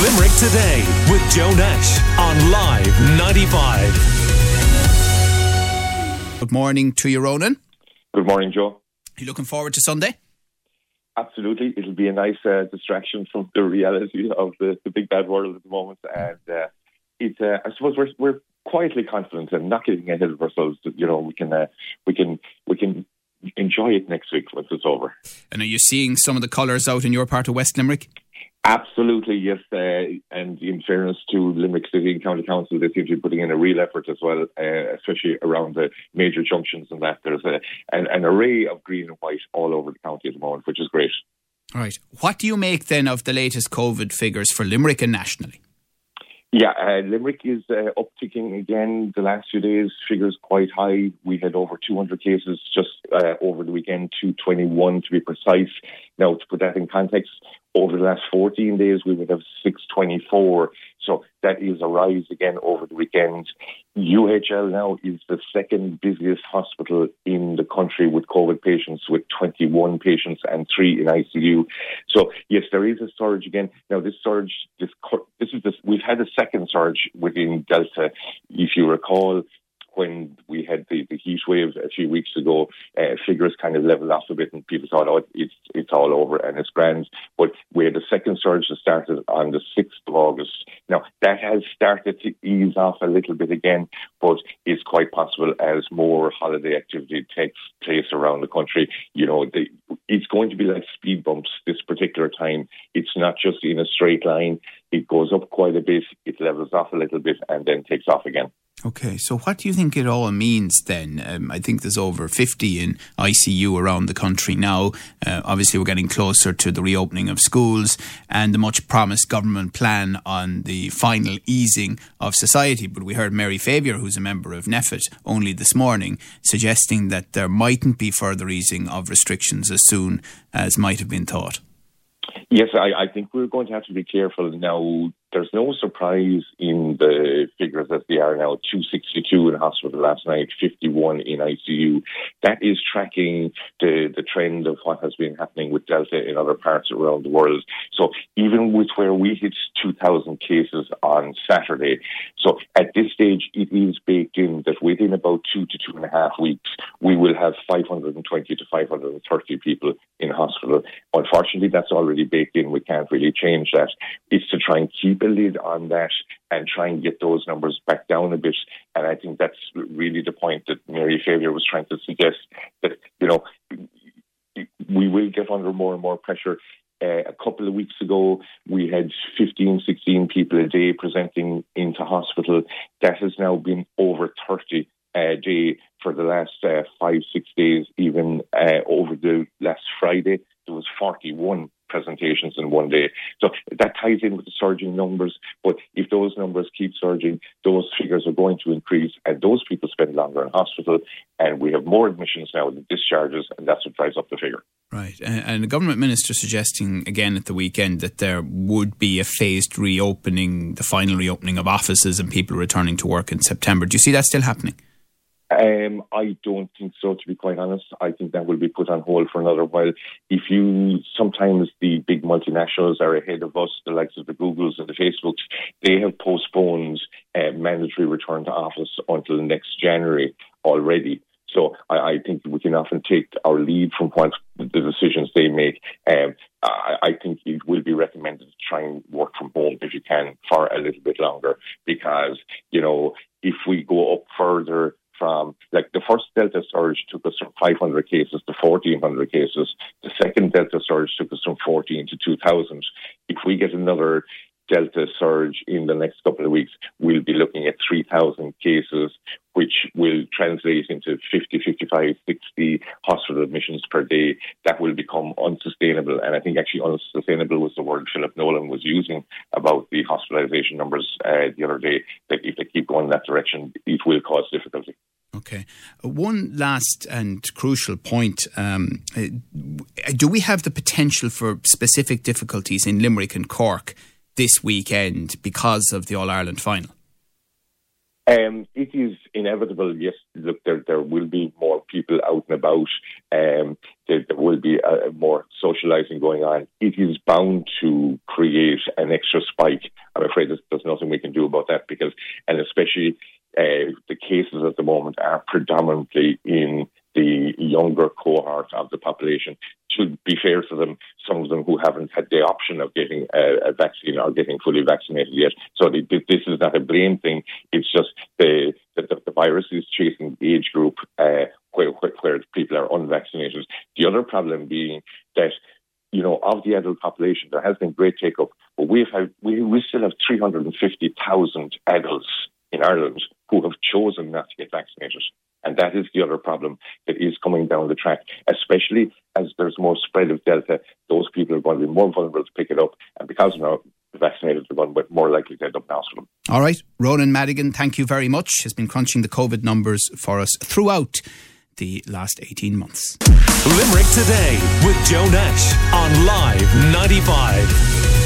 Limerick Today with Joe Nash on Live 95. Good morning to you, Ronan. Good morning, Joe. You looking forward to Sunday? Absolutely. It'll be a nice uh, distraction from the reality of the, the big bad world at the moment. And uh, it's, uh, I suppose we're, we're quietly confident and not getting ahead of ourselves. You know, we can, uh, we can, we can enjoy it next week once it's over. And are you seeing some of the colours out in your part of West Limerick? Absolutely, yes. Uh, and in fairness to Limerick City and County Council, they seem to be putting in a real effort as well, uh, especially around the major junctions and that. There's a, an, an array of green and white all over the county at the moment, which is great. Right. What do you make then of the latest COVID figures for Limerick and nationally? Yeah, uh, Limerick is uh, upticking again the last few days. Figures quite high. We had over 200 cases just uh, over the weekend, 221 to be precise. Now, to put that in context, over the last 14 days, we would have 624. So that is a rise again over the weekend. UHL now is the second busiest hospital in the country with COVID patients, with 21 patients and three in ICU. So yes, there is a surge again. Now this surge, this this is this. We've had a second surge within Delta. If you recall, the, the wave a few weeks ago, uh, figures kind of leveled off a bit, and people thought, "Oh, it's it's all over and it's grand." But we had a second surge that started on the sixth of August. Now that has started to ease off a little bit again, but it's quite possible as more holiday activity takes place around the country. You know, the, it's going to be like speed bumps this particular time. It's not just in a straight line. It goes up quite a bit, it levels off a little bit, and then takes off again. Okay, so what do you think it all means then? Um, I think there's over 50 in ICU around the country now. Uh, obviously, we're getting closer to the reopening of schools and the much promised government plan on the final easing of society. But we heard Mary Favier, who's a member of NPHET, only this morning, suggesting that there mightn't be further easing of restrictions as soon as might have been thought. Yes, I, I, think we're going to have to be careful now. There's no surprise in the figures as they are now 262 in hospital last night, 51 in ICU. That is tracking the, the trend of what has been happening with Delta in other parts around the world. So even with where we hit 2,000 cases on Saturday, so at this stage, it is baked in that within about two to two and a half weeks, we will have 520 to 530 people in hospital. Unfortunately, that's already baked in. We can't really change that. It's to try and keep a lid on that and try and get those numbers back down a bit. And I think that's really the point that Mary Favier was trying to suggest that, you know, we will get under more and more pressure. Uh, a couple of weeks ago, we had 15, 16 people a day presenting into hospital. That has now been over 30 a day for the last uh, five, six days, even uh, over the last Friday, there was 41 presentations in one day. So that ties in with the surging numbers. But if those numbers keep surging, those figures are going to increase, and those people spend longer in hospital, and we have more admissions now than discharges, and that's what drives up the figure. Right. And the government minister suggesting again at the weekend that there would be a phased reopening, the final reopening of offices and people returning to work in September. Do you see that still happening? Um, I don't think so, to be quite honest. I think that will be put on hold for another while. If you sometimes the big multinationals are ahead of us, the likes of the Googles and the Facebooks, they have postponed uh, mandatory return to office until next January already. So I, I, think we can often take our lead from what the decisions they make. Um, I, I, think it will be recommended to try and work from home if you can for a little bit longer because, you know, if we go up further from like the first Delta surge took us from 500 cases to 1400 cases. The second Delta surge took us from 14 to 2000. If we get another Delta surge in the next couple of weeks, we'll be looking at 3,000 cases, which will translate into 50, 55, 60 hospital admissions per day. That will become unsustainable. And I think actually unsustainable was the word Philip Nolan was using about the hospitalization numbers uh, the other day, that if they keep going in that direction, it will cause difficulty. Okay. Uh, one last and crucial point. Um, uh, do we have the potential for specific difficulties in Limerick and Cork this weekend because of the All Ireland final? Um, it is inevitable. Yes, look, there there will be more people out and about. Um, there, there, will be uh, more socialising going on. It is bound to create an extra spike. I'm afraid there's, there's nothing we can do about that because, and especially predominantly in the younger cohort of the population. To be fair to them, some of them who haven't had the option of getting a, a vaccine or getting fully vaccinated yet. So the, this is not a blame thing. It's just the the, the virus is chasing the age group uh, where, where, where people are unvaccinated. The other problem being that you know, of the adult population, there has been great take up, but we've we, we still have 350,000 adults in Ireland who have chosen not to get vaccinated. And that is the other problem that is coming down the track, especially as there's more spread of Delta. Those people are going to be more vulnerable to pick it up. And because they're vaccinated, they're going to be more likely to end up in hospital. All right. Ronan Madigan, thank you very much. Has been crunching the COVID numbers for us throughout the last 18 months. Limerick Today with Joe Nash on Live 95.